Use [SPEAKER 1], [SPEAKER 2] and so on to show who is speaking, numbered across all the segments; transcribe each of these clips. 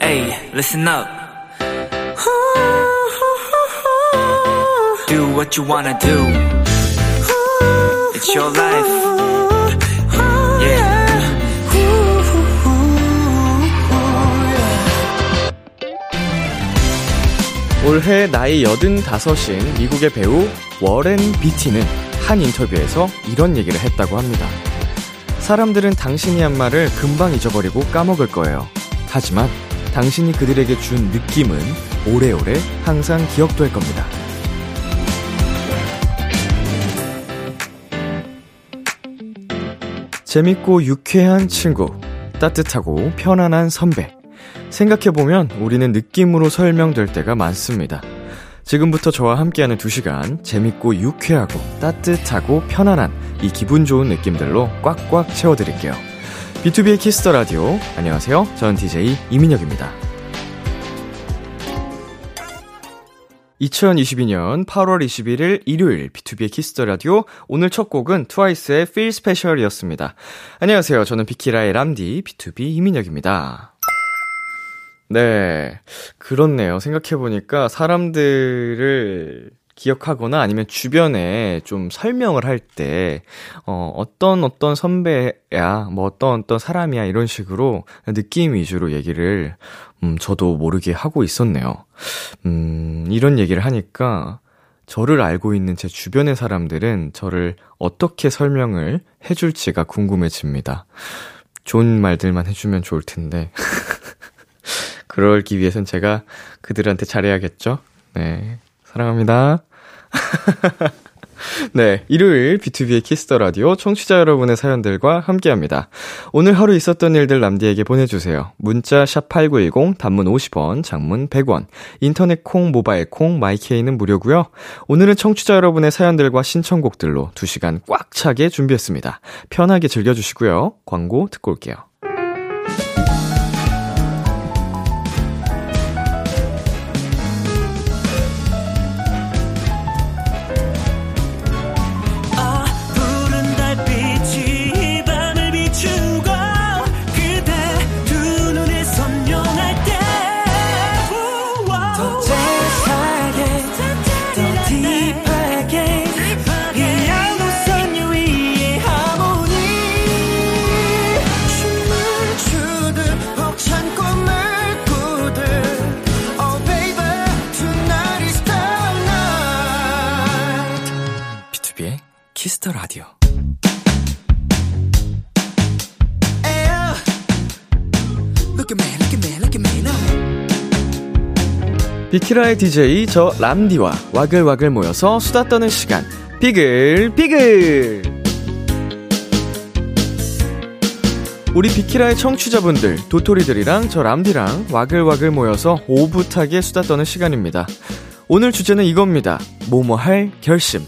[SPEAKER 1] Hey, listen up. Do what you wanna do. It's your life. Yeah.
[SPEAKER 2] 올해 나이 85인 미국의 배우 워렌 비티는 한 인터뷰에서 이런 얘기를 했다고 합니다. 사람들은 당신이 한 말을 금방 잊어버리고 까먹을 거예요. 하지만 당신이 그들에게 준 느낌은 오래오래 항상 기억될 겁니다. 재밌고 유쾌한 친구, 따뜻하고 편안한 선배. 생각해보면 우리는 느낌으로 설명될 때가 많습니다. 지금부터 저와 함께하는 2시간 재밌고 유쾌하고 따뜻하고 편안한 이 기분 좋은 느낌들로 꽉꽉 채워드릴게요. B2B의 키스터 라디오. 안녕하세요. 전 DJ 이민혁입니다. 2022년 8월 21일 일요일 B2B의 키스터 라디오 오늘 첫 곡은 트와이스의 Feel Special이었습니다. 안녕하세요. 저는 비키라의 람디 BTOB 이민혁입니다. 네. 그렇네요. 생각해보니까 사람들을 기억하거나 아니면 주변에 좀 설명을 할 때, 어, 어떤 어떤 선배야, 뭐 어떤 어떤 사람이야, 이런 식으로 느낌 위주로 얘기를, 음, 저도 모르게 하고 있었네요. 음, 이런 얘기를 하니까, 저를 알고 있는 제 주변의 사람들은 저를 어떻게 설명을 해줄지가 궁금해집니다. 좋은 말들만 해주면 좋을 텐데. 그러기 위해선 제가 그들한테 잘해야겠죠? 네. 사랑합니다. 네, 일요일 비투비의 키스 더 라디오 청취자 여러분의 사연들과 함께합니다. 오늘 하루 있었던 일들 람디에게 보내주세요. 문자 샵 #8910 단문 50원, 장문 100원, 인터넷 콩, 모바일 콩, 마이케이는 무료고요. 오늘은 청취자 여러분의 사연들과 신청곡들로 2 시간 꽉 차게 준비했습니다. 편하게 즐겨주시고요. 광고 듣고 올게요. 키라의 DJ 저 람디와 와글와글 모여서 수다 떠는 시간. 비글 비글! 우리 비키라의 청취자분들 도토리들이랑 저 람디랑 와글와글 모여서 오붓하게 수다 떠는 시간입니다. 오늘 주제는 이겁니다. 뭐뭐 할 결심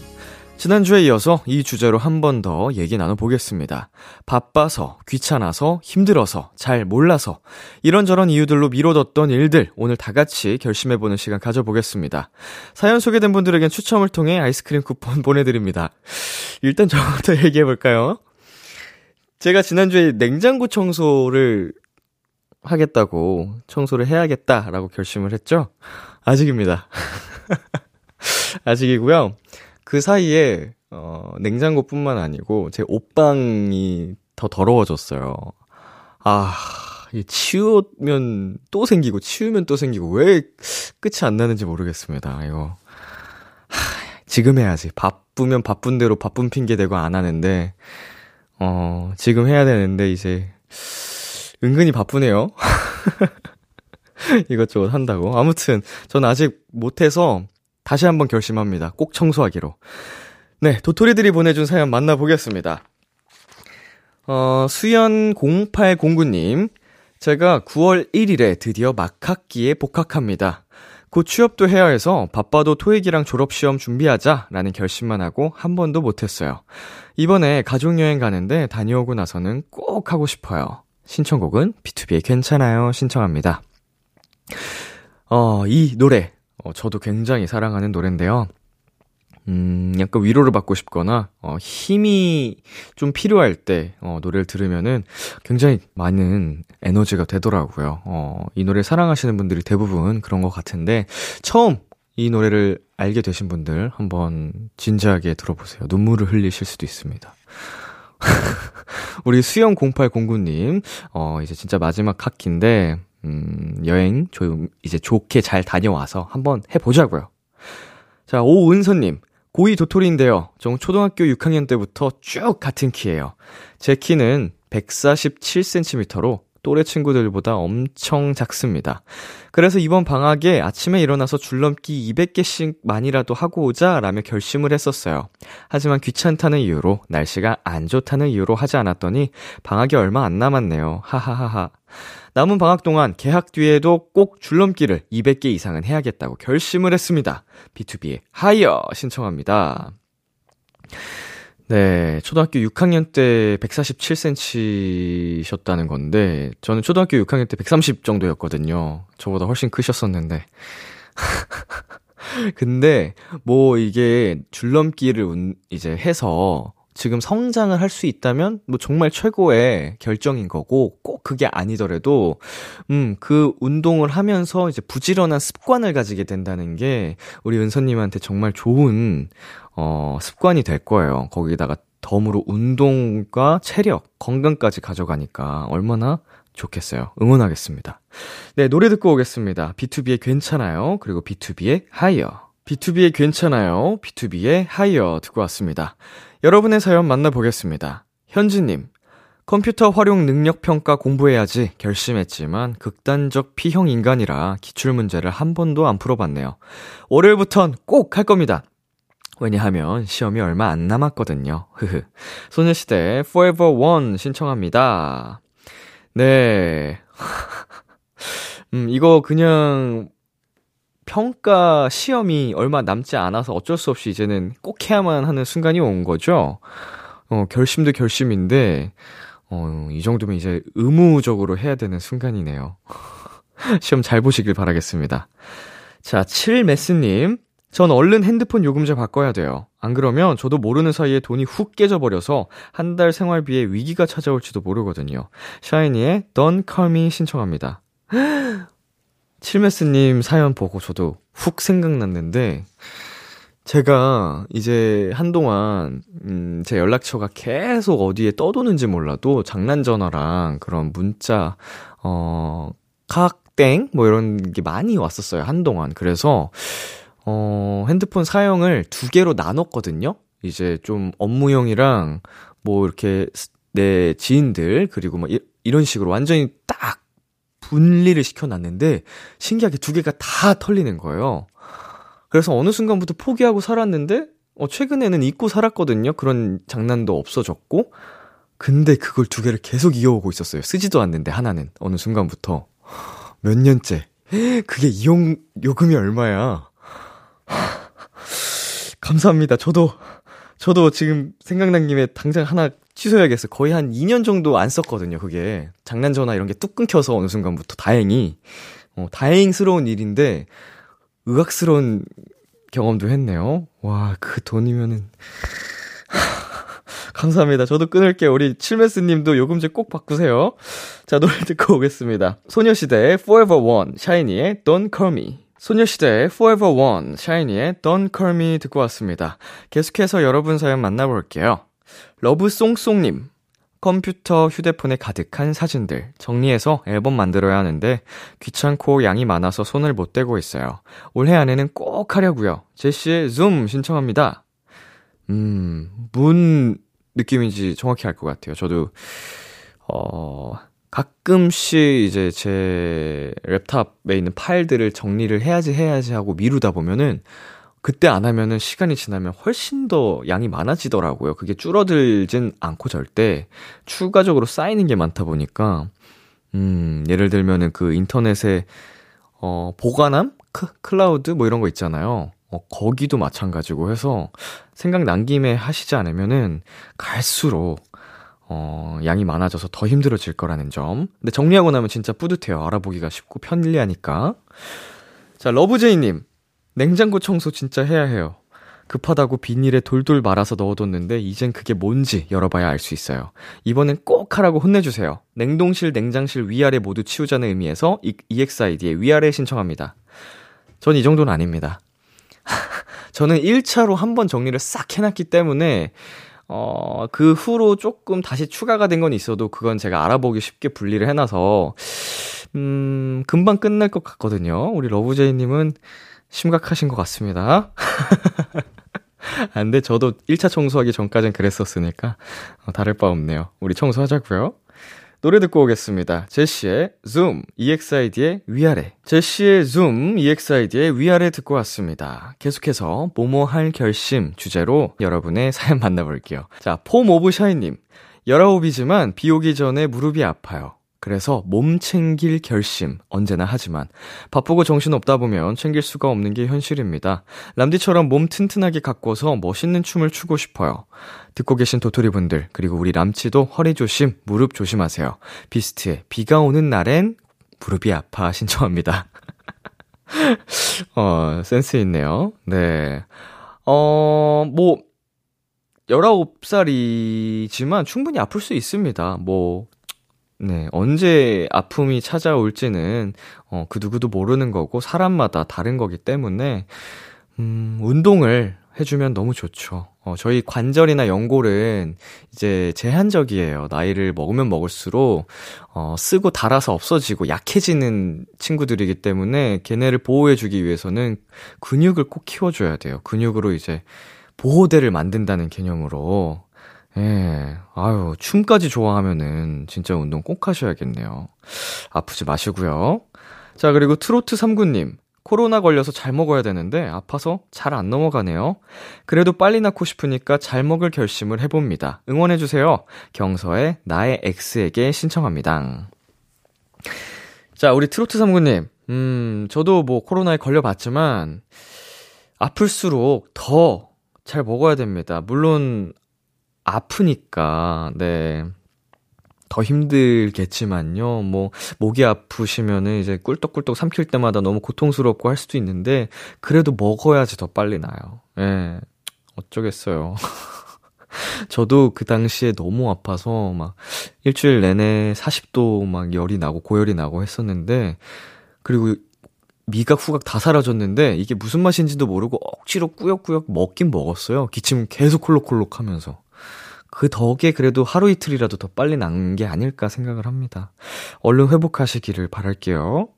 [SPEAKER 2] 지난주에 이어서 이 주제로 한 번 더 얘기 나눠보겠습니다. 바빠서, 귀찮아서, 힘들어서, 잘 몰라서, 이런저런 이유들로 미뤄뒀던 일들, 오늘 다 같이 결심해보는 시간 가져보겠습니다. 사연 소개된 분들에겐 추첨을 통해 아이스크림 쿠폰 보내드립니다. 일단 저부터 얘기해볼까요? 제가 지난주에 냉장고 청소를 하겠다고, 청소를 해야겠다라고 결심을 했죠? 아직입니다. 아직이고요. 그 사이에, 어, 냉장고뿐만 아니고, 제 옷방이 더 더러워졌어요. 아, 이 치우면 또 생기고, 치우면 또 생기고, 왜 끝이 안 나는지 모르겠습니다. 이거. 하, 지금 해야지. 바쁘면 바쁜 대로 바쁜 핑계 대고 안 하는데, 어, 지금 해야 되는데, 이제, 은근히 바쁘네요. 이것저것 한다고. 아무튼, 전 아직 못해서, 다시 한번 결심합니다. 꼭 청소하기로. 네, 도토리들이 보내준 사연 만나보겠습니다. 어, 수연0809님. 제가 9월 1일에 드디어 막학기에 복학합니다. 곧 취업도 해야 해서 바빠도 토익이랑 졸업시험 준비하자라는 결심만 하고 한 번도 못했어요. 이번에 가족여행 가는데 다녀오고 나서는 꼭 하고 싶어요. 신청곡은 B2B의 괜찮아요 신청합니다. 어, 이 노래 어, 저도 굉장히 사랑하는 노래인데요. 음, 약간 위로를 받고 싶거나, 어, 힘이 좀 필요할 때, 어, 노래를 들으면은 굉장히 많은 에너지가 되더라고요. 어, 이 노래 사랑하시는 분들이 대부분 그런 것 같은데, 처음 이 노래를 알게 되신 분들 한번 진지하게 들어보세요. 눈물을 흘리실 수도 있습니다. 우리 수영0809님, 어, 이제 진짜 마지막 학기인데, 음, 여행 조, 이제 좋게 잘 다녀와서 한번 해보자고요. 자, 오은서님, 고2 도토리인데요. 저 초등학교 6학년 때부터 쭉 같은 키예요. 제 키는 147cm로 또래 친구들보다 엄청 작습니다. 그래서 이번 방학에 아침에 일어나서 줄넘기 200개씩만이라도 하고 오자 라며 결심을 했었어요. 하지만 귀찮다는 이유로 날씨가 안 좋다는 이유로 하지 않았더니 방학이 얼마 안 남았네요. 하하하하. 남은 방학 동안 개학 뒤에도 꼭 줄넘기를 200개 이상은 해야겠다고 결심을 했습니다. B2B의 하이어 신청합니다. 네, 초등학교 6학년 때 147cm셨다는 건데, 저는 초등학교 6학년 때 130 정도였거든요. 저보다 훨씬 크셨었는데. 근데, 뭐, 이게 줄넘기를 이제 해서 지금 성장을 할 수 있다면 뭐 정말 최고의 결정인 거고 꼭 그게 아니더라도 음, 그 운동을 하면서 이제 부지런한 습관을 가지게 된다는 게 우리 은서 님한테 정말 좋은 어, 습관이 될 거예요. 거기다가 덤으로 운동과 체력, 건강까지 가져가니까 얼마나 좋겠어요. 응원하겠습니다. 네, 노래 듣고 오겠습니다. B2B의 괜찮아요. 그리고 B2B의 하이어. B2B의 괜찮아요. B2B의 하이어 듣고 왔습니다. 여러분의 사연 만나보겠습니다. 현지님, 컴퓨터 활용 능력 평가 공부해야지 결심했지만 극단적 P형 인간이라 기출 문제를 한 번도 안 풀어봤네요. 월요일부턴 꼭 할 겁니다. 왜냐하면 시험이 얼마 안 남았거든요. 흐흐. 소녀시대 Forever One 신청합니다. 네. 음, 이거 그냥 평가 시험이 얼마 남지 않아서 어쩔 수 없이 이제는 꼭 해야만 하는 순간이 온 거죠. 어, 결심도 결심인데, 어, 이 정도면 이제 의무적으로 해야 되는 순간이네요. 시험 잘 보시길 바라겠습니다. 자, 7메스님. 전 얼른 핸드폰 요금제 바꿔야 돼요. 안 그러면 저도 모르는 사이에 돈이 훅 깨져버려서 한 달 생활비에 위기가 찾아올지도 모르거든요. 샤이니의 Don't Call Me 신청합니다. 칠메스님 사연 보고 저도 훅 생각났는데, 제가 이제 한동안, 음, 제 연락처가 계속 어디에 떠도는지 몰라도 장난전화랑 그런 문자, 어, 카땡? 뭐 이런 게 많이 왔었어요, 한동안. 그래서, 어, 핸드폰 사용을 두 개로 나눴거든요? 이제 좀 업무용이랑 뭐 이렇게 내 지인들, 그리고 뭐 이, 이런 식으로 완전히 딱 분리를 시켜놨는데 신기하게 두 개가 다 털리는 거예요. 그래서 어느 순간부터 포기하고 살았는데 어 최근에는 잊고 살았거든요. 그런 장난도 없어졌고 근데 그걸 두 개를 계속 이어오고 있었어요. 쓰지도 않는데 하나는 어느 순간부터 몇 년째 그게 이용 요금이 얼마야? 감사합니다. 저도 저도 지금 생각난 김에 당장 하나 취소해야겠어. 거의 한 2년 정도 안 썼거든요, 그게. 장난 전화 이런 게 뚝 끊겨서 어느 순간부터 다행히. 어, 다행스러운 일인데, 의학스러운 경험도 했네요. 와, 그 돈이면은. 감사합니다. 저도 끊을게요. 우리 칠메스 님도 요금제 꼭 바꾸세요. 자, 노래 듣고 오겠습니다. 소녀시대의 Forever One, 샤이니의 Don't Call Me. 소녀시대의 Forever One, 샤이니의 Don't Call Me 듣고 왔습니다. 계속해서 여러분 사연 만나볼게요. 러브송송님. 컴퓨터, 휴대폰에 가득한 사진들 정리해서 앨범 만들어야 하는데 귀찮고 양이 많아서 손을 못 대고 있어요. 올해 안에는 꼭 하려고요. 제시의 줌 신청합니다. 음, 문 느낌인지 정확히 알 것 같아요. 저도 어 가끔씩 이제 제 랩탑에 있는 파일들을 정리를 해야지 해야지 하고 미루다 보면은 그때 안 하면은 시간이 지나면 훨씬 더 양이 많아지더라고요. 그게 줄어들진 않고 절대 추가적으로 쌓이는 게 많다 보니까 음, 예를 들면은 그 인터넷에 어, 보관함? 크, 클라우드 뭐 이런 거 있잖아요. 어, 거기도 마찬가지고 해서 생각난 김에 하시지 않으면은 갈수록 어, 양이 많아져서 더 힘들어질 거라는 점. 근데 정리하고 나면 진짜 뿌듯해요. 알아보기가 쉽고 편리하니까. 자, 러브제이님. 냉장고 청소 진짜 해야 해요. 급하다고 비닐에 돌돌 말아서 넣어뒀는데 이젠 그게 뭔지 열어봐야 알 수 있어요. 이번엔 꼭 하라고 혼내주세요. 냉동실, 냉장실 위아래 모두 치우자는 의미에서 EXID의 위아래 신청합니다. 전 이 정도는 아닙니다. 저는 1차로 한 번 정리를 싹 해놨기 때문에 어, 그 후로 조금 다시 추가가 된 건 있어도 그건 제가 알아보기 쉽게 분리를 해놔서, 음, 금방 끝날 것 같거든요. 우리 러브제이님은 심각하신 것 같습니다. 안 아, 돼, 저도 1차 청소하기 전까진 그랬었으니까, 어, 다를 바 없네요. 우리 청소하자고요 노래 듣고 오겠습니다. 제시의 Zoom, EXID의 위아래. 제시의 Zoom, EXID의 위아래 듣고 왔습니다. 계속해서 뭐뭐 할 결심 주제로 여러분의 사연 만나볼게요. 자, 폼 오브 샤이님. 19이지만 비 오기 전에 무릎이 아파요. 그래서 몸 챙길 결심 언제나 하지만 바쁘고 정신 없다 보면 챙길 수가 없는 게 현실입니다. 람디처럼 몸 튼튼하게 가꿔서 멋있는 춤을 추고 싶어요. 듣고 계신 도토리 분들 그리고 우리 람치도 허리 조심, 무릎 조심하세요. 비스트의 비가 오는 날엔 무릎이 아파 신청합니다. 어, 센스 있네요. 네. 어, 뭐 19살이지만 충분히 아플 수 있습니다. 뭐 네, 언제 아픔이 찾아올지는, 어, 그 누구도 모르는 거고, 사람마다 다른 거기 때문에, 음, 운동을 해주면 너무 좋죠. 어, 저희 관절이나 연골은 이제 제한적이에요. 나이를 먹으면 먹을수록, 어, 쓰고 닳아서 없어지고 약해지는 친구들이기 때문에 걔네를 보호해주기 위해서는 근육을 꼭 키워줘야 돼요. 근육으로 이제 보호대를 만든다는 개념으로. 예, 아유, 춤까지 좋아하면은 진짜 운동 꼭 하셔야겠네요. 아프지 마시고요. 자, 그리고 트로트 3구님. 코로나 걸려서 잘 먹어야 되는데 아파서 잘 안 넘어가네요. 그래도 빨리 낳고 싶으니까 잘 먹을 결심을 해봅니다. 응원해주세요. 경서의 나의 X에게 신청합니다. 자, 우리 트로트 3구님. 음, 저도 뭐 코로나에 걸려봤지만 아플수록 더 잘 먹어야 됩니다. 물론 아프니까, 네. 더 힘들겠지만요. 뭐, 목이 아프시면은 이제 꿀떡꿀떡 삼킬 때마다 너무 고통스럽고 할 수도 있는데, 그래도 먹어야지 더 빨리 나요. 예. 네. 어쩌겠어요. 저도 그 당시에 너무 아파서 막 일주일 내내 40도 막 열이 나고 고열이 나고 했었는데, 그리고 미각 후각 다 사라졌는데, 이게 무슨 맛인지도 모르고 억지로 꾸역꾸역 먹긴 먹었어요. 기침 계속 콜록콜록 하면서. 그 덕에 그래도 하루 이틀이라도 더 빨리 난 게 아닐까 생각을 합니다. 얼른 회복하시기를 바랄게요.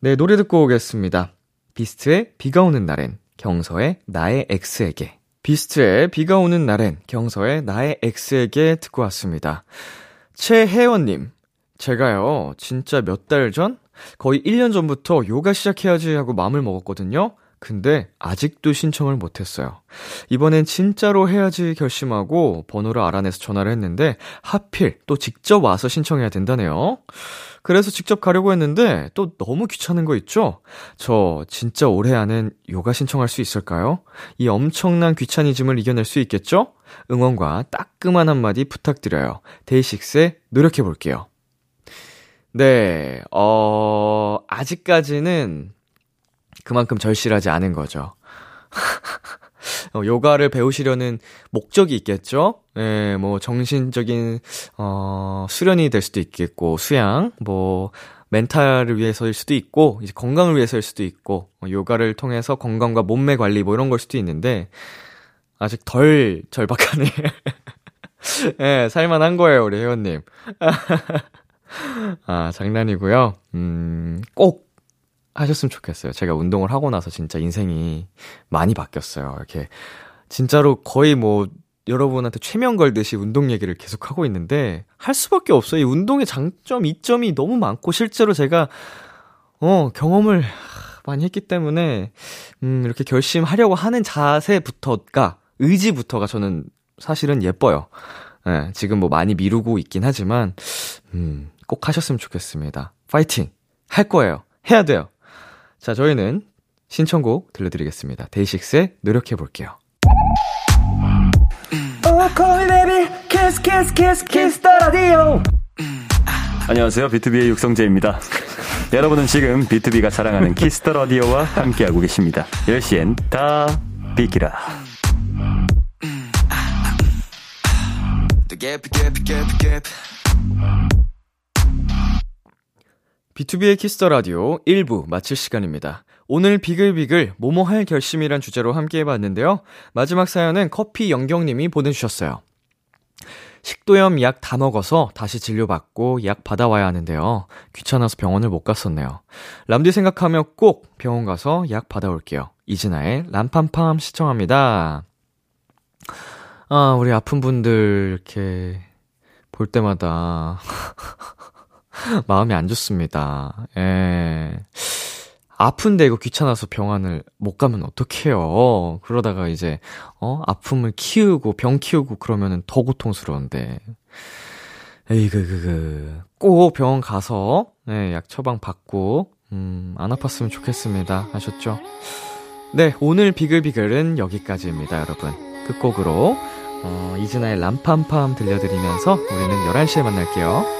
[SPEAKER 2] 네, 노래 듣고 오겠습니다. 비스트의 비가 오는 날엔, 경서의 나의 X에게. 비스트의 비가 오는 날엔, 경서의 나의 X에게 듣고 왔습니다. 최혜원님, 제가요, 진짜 몇 달 전? 거의 1년 전부터 요가 시작해야지 하고 마음을 먹었거든요. 근데 아직도 신청을 못했어요. 이번엔 진짜로 해야지 결심하고 번호를 알아내서 전화를 했는데 하필 또 직접 와서 신청해야 된다네요. 그래서 직접 가려고 했는데 또 너무 귀찮은 거 있죠? 저 진짜 올해 안엔 요가 신청할 수 있을까요? 이 엄청난 귀차니즘을 이겨낼 수 있겠죠? 응원과 따끔한 한마디 부탁드려요. 데이식스에 노력해볼게요. 네, 어, 아직까지는 그만큼 절실하지 않은 거죠. 어, 요가를 배우시려는 목적이 있겠죠? 예, 뭐, 정신적인, 어, 수련이 될 수도 있겠고, 수양, 뭐, 멘탈을 위해서일 수도 있고, 이제 건강을 위해서일 수도 있고, 뭐 요가를 통해서 건강과 몸매 관리 뭐 이런 걸 수도 있는데, 아직 덜 절박하네. 예, 살만한 거예요, 우리 회원님. 아, 장난이고요. 음, 꼭 하셨으면 좋겠어요. 제가 운동을 하고 나서 진짜 인생이 많이 바뀌었어요. 이렇게 진짜로 거의 뭐 여러분한테 최면 걸듯이 운동 얘기를 계속 하고 있는데 할 수밖에 없어요. 이 운동의 장점, 이점이 너무 많고 실제로 제가 어, 경험을 많이 했기 때문에 음, 이렇게 결심하려고 하는 자세부터가 의지부터가 저는 사실은 예뻐요. 예, 지금 뭐 많이 미루고 있긴 하지만 음, 꼭 하셨으면 좋겠습니다. 파이팅! 할 거예요. 해야 돼요. 자, 저희는 신청곡 들려드리겠습니다. 데이식스의 노력해볼게요.
[SPEAKER 3] 안녕하세요. 비투비의 육성재입니다. 여러분은 지금 비투비가 사랑하는 키스 더 라디오와 함께하고 계십니다. 10시엔 다 비키라.
[SPEAKER 2] 비투비의 키스 더 라디오 1부 마칠 시간입니다. 오늘 비글비글 뭐뭐 할 결심이란 주제로 함께 해봤는데요. 마지막 사연은 커피 영경님이 보내주셨어요. 식도염 약 다 먹어서 다시 진료받고 약 받아와야 하는데요. 귀찮아서 병원을 못 갔었네요. 람디 생각하며 꼭 병원 가서 약 받아올게요. 이진아의 람팜팜 시청합니다. 아, 우리 아픈 분들 이렇게 볼 때마다 마음이 안 좋습니다. 예. 아픈데 이거 귀찮아서 병원을 못 가면 어떡해요. 그러다가 이제, 어, 아픔을 키우고 병 키우고 그러면은 더 고통스러운데. 에이그, 그, 그, 꼭 병원 가서, 네, 약 처방 받고, 음, 안 아팠으면 좋겠습니다. 아셨죠? 네, 오늘 비글비글은 여기까지입니다, 여러분. 끝곡으로, 어, 이즈나의 람팜팜 들려드리면서 우리는 11시에 만날게요.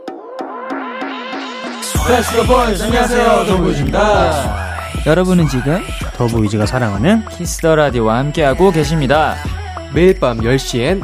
[SPEAKER 4] 안녕하세요, 더보이즈입니다.
[SPEAKER 5] 여러분은 지금 더보이즈가 사랑하는
[SPEAKER 4] 키스 더 라디오와 함께하고 계십니다.
[SPEAKER 5] 매일 밤 10시엔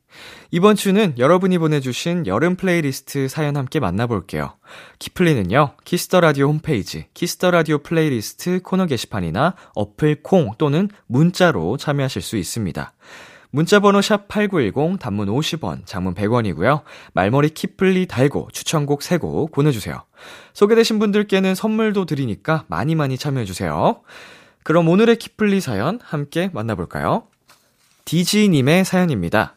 [SPEAKER 2] 이번 주는 여러분이 보내주신 여름 플레이리스트 사연 함께 만나볼게요. 키플리는요, 키스 더 라디오 홈페이지, 키스 더 라디오 플레이리스트 코너 게시판이나 어플 콩 또는 문자로 참여하실 수 있습니다. 문자번호 샵8910, 단문 50원, 장문 100원이고요. 말머리 키플리 달고 추천곡 3곡 보내주세요. 소개되신 분들께는 선물도 드리니까 많이 많이 참여해주세요. 그럼 오늘의 키플리 사연 함께 만나볼까요? 디지님의 사연입니다.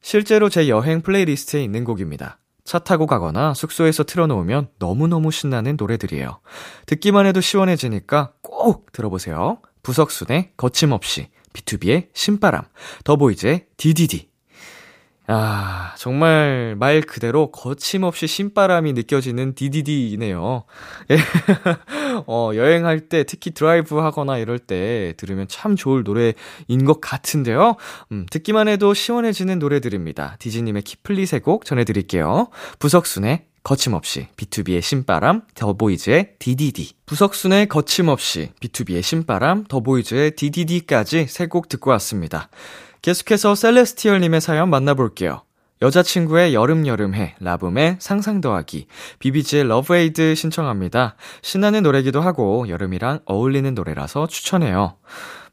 [SPEAKER 2] 실제로 제 여행 playlist에 있는 곡입니다. 차 타고 가거나 숙소에서 틀어놓으면 너무너무 신나는 노래들이에요. 듣기만 해도 시원해지니까 꼭 들어보세요. 부석순의 거침없이, B2B의 신바람, 더보이즈의 DDD. 아, 정말 말 그대로 거침없이 신바람이 느껴지는 DDD이네요. 예. 어, 여행할 때 특히 드라이브 하거나 이럴 때 들으면 참 좋을 노래인 것 같은데요. 음, 듣기만 해도 시원해지는 노래들입니다. 디즈님의 키플리 세곡 전해드릴게요. 부석순의 거침없이, 비투비의 신바람, 더보이즈의 DDD. 부석순의 거침없이, 비투비의 신바람, 더보이즈의 DDD까지 세 곡 듣고 왔습니다. 계속해서 셀레스티얼님의 사연 만나볼게요. 여자친구의 여름여름해, 라붐의 상상 더하기, 비비지의 LOVEADE 신청합니다. 신나는 노래기도 하고, 여름이랑 어울리는 노래라서 추천해요.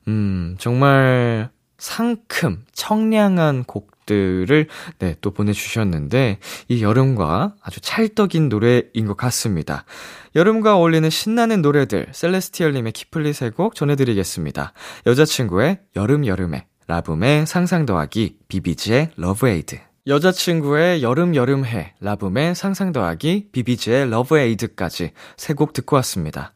[SPEAKER 2] 음, 정말 상큼, 청량한 곡들을, 네, 또 보내주셨는데, 이 여름과 아주 찰떡인 노래인 것 같습니다. 여름과 어울리는 신나는 노래들, 셀레스티얼님의 키플리 세곡 전해드리겠습니다. 여자친구의 여름여름해, 라붐의 상상 더하기, 비비지의 LOVEADE. 여자친구의 여름 여름해, 라붐의 상상 더하기, 비비지의 LOVEADE까지 세 곡 듣고 왔습니다.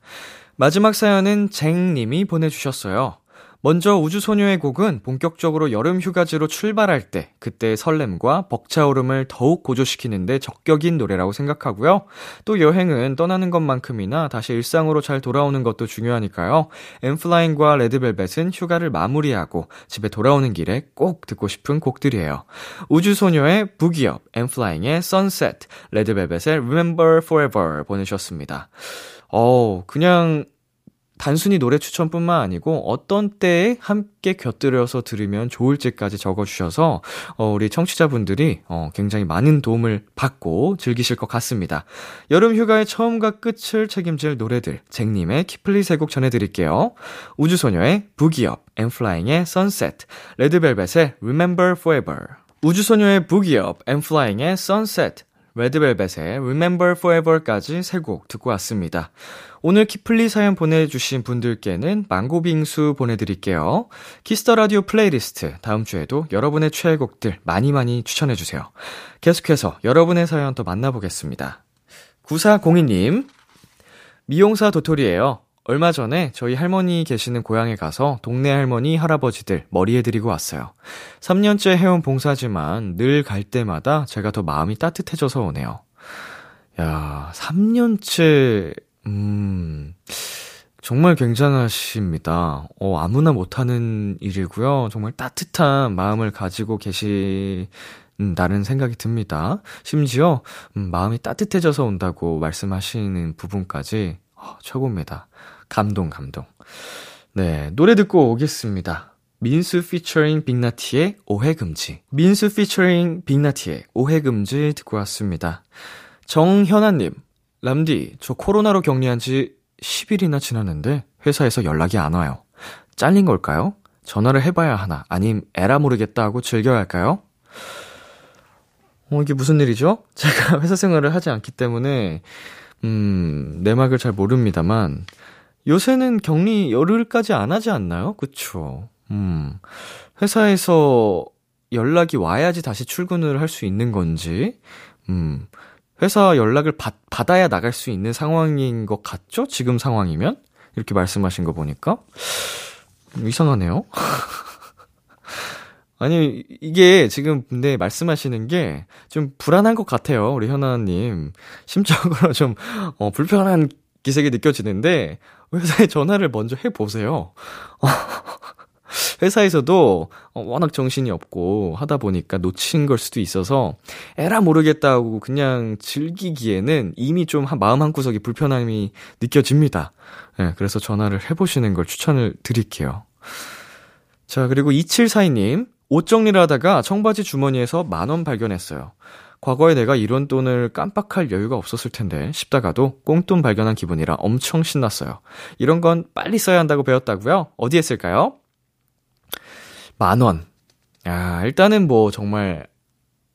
[SPEAKER 2] 마지막 사연은 쟁님이 보내주셨어요. 먼저 우주소녀의 곡은 본격적으로 여름 휴가지로 출발할 때 그때의 설렘과 벅차오름을 더욱 고조시키는데 적격인 노래라고 생각하고요. 또 여행은 떠나는 것만큼이나 다시 일상으로 잘 돌아오는 것도 중요하니까요. 엠플라잉과 레드벨벳은 휴가를 마무리하고 집에 돌아오는 길에 꼭 듣고 싶은 곡들이에요. 우주소녀의 부기업, 엠플라잉의 Sunset, 레드벨벳의 Remember Forever 보내주셨습니다. 어, 그냥 단순히 노래 추천뿐만 아니고 어떤 때에 함께 곁들여서 들으면 좋을지까지 적어주셔서 어, 우리 청취자분들이 어, 굉장히 많은 도움을 받고 즐기실 것 같습니다. 여름 휴가의 처음과 끝을 책임질 노래들 쟁님의 키플리 세곡 전해드릴게요. 우주소녀의 부기업, 엠플라잉의 Sunset, 레드벨벳의 Remember Forever 우주소녀의 부기업, 엠플라잉의 Sunset, 레드벨벳의 Remember Forever까지 세 곡 듣고 왔습니다. 오늘 키플리 사연 보내주신 분들께는 망고빙수 보내드릴게요. 키스 더 라디오 플레이리스트 다음 주에도 여러분의 최애곡들 많이 많이 추천해주세요. 계속해서 여러분의 사연 또 만나보겠습니다. 9402님, 미용사 도토리예요. 얼마 전에 저희 할머니 계시는 고향에 가서 동네 할머니, 할아버지들 머리 해드리고 왔어요. 3년째 해온 봉사지만 늘 갈 때마다 제가 더 마음이 따뜻해져서 오네요. 야, 3년째 음, 정말 굉장하십니다. 어, 아무나 못하는 일이고요. 정말 따뜻한 마음을 가지고 계신다는 생각이 듭니다. 심지어, 음, 마음이 따뜻해져서 온다고 말씀하시는 부분까지, 어, 최고입니다. 감동, 감동. 네, 노래 듣고 오겠습니다. 민수 피처링 빅나티의 오해금지. 민수 피처링 빅나티의 오해금지 듣고 왔습니다. 정현아님, 람디, 저 코로나로 격리한 지 10일이나 지났는데 회사에서 연락이 안 와요. 잘린 걸까요? 전화를 해봐야 하나? 아님 에라 모르겠다 하고 즐겨야 할까요? 어, 이게 무슨 일이죠? 제가 회사 생활을 하지 않기 때문에, 음, 내막을 잘 모릅니다만, 요새는 격리 열흘까지 안 하지 않나요? 그쵸. 음, 회사에서 연락이 와야지 다시 출근을 할 수 있는 건지, 음, 회사 연락을 받, 받아야 나갈 수 있는 상황인 것 같죠? 지금 상황이면? 이렇게 말씀하신 거 보니까. 음, 이상하네요. 아니, 이게 지금 근데 말씀하시는 게 좀 불안한 것 같아요. 우리 현아님. 심적으로 좀, 어, 불편한 기색이 느껴지는데, 회사에 전화를 먼저 해보세요. 회사에서도 어, 워낙 정신이 없고 하다 보니까 놓친 걸 수도 있어서 에라 모르겠다고 그냥 즐기기에는 이미 좀 마음 한 구석이 불편함이 느껴집니다. 네, 그래서 전화를 해보시는 걸 추천을 드릴게요. 자, 그리고 2742님, 옷 정리를 하다가 청바지 주머니에서 만 원 발견했어요. 과거에 내가 이런 돈을 깜빡할 여유가 없었을 텐데 싶다가도 꽁돈 발견한 기분이라 엄청 신났어요. 이런 건 빨리 써야 한다고 배웠다고요? 어디에 쓸까요? 만 원. 야, 일단은 뭐 정말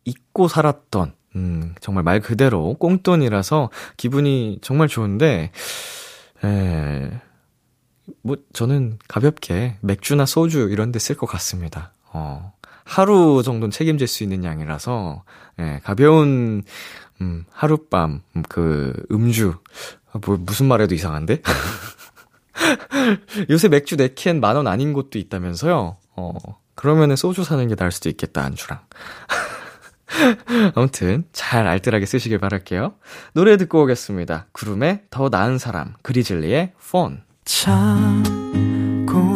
[SPEAKER 2] 잊고 살았던, 음, 정말 말 그대로 꽁돈이라서 기분이 정말 좋은데, 에, 뭐, 저는 가볍게 맥주나 소주 이런 데 쓸 것 같습니다. 어, 하루 정도는 책임질 수 있는 양이라서, 예, 가벼운, 음, 하룻밤, 음, 그, 음주. 뭐, 무슨 말해도 이상한데? 요새 맥주 4캔 만 원 아닌 곳도 있다면서요? 어, 그러면은 소주 사는 게 나을 수도 있겠다, 안주랑. 아무튼, 잘 알뜰하게 쓰시길 바랄게요. 노래 듣고 오겠습니다. 구름의 더 나은 사람, 그리즐리의 폰.
[SPEAKER 6] 참,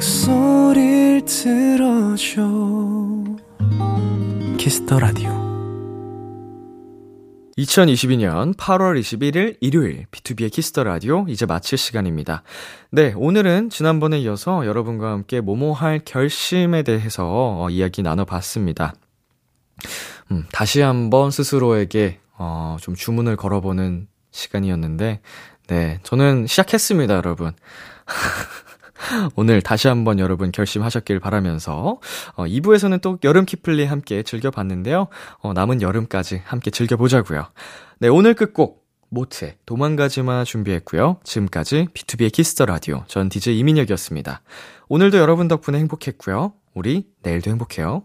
[SPEAKER 6] 목소리를 들어줘 Kiss the Radio
[SPEAKER 2] 2022년 8월 21일 일요일 B2B의 키스터 라디오 이제 마칠 시간입니다. 네, 오늘은 지난번에 이어서 여러분과 함께 뭐뭐 할 결심에 대해서 어, 이야기 나눠봤습니다. 음, 다시 한번 스스로에게 어, 좀 주문을 걸어보는 시간이었는데, 네, 저는 시작했습니다, 여러분. 오늘 다시 한번 여러분 결심하셨길 바라면서 어, 2부에서는 또 여름 키플리 함께 즐겨봤는데요. 어, 남은 여름까지 함께 즐겨보자고요. 네, 오늘 끝곡 모트의 도망가지마 준비했고요. 지금까지 B2B의 키스터 라디오 전 DJ 이민혁이었습니다. 오늘도 여러분 덕분에 행복했고요. 우리 내일도 행복해요.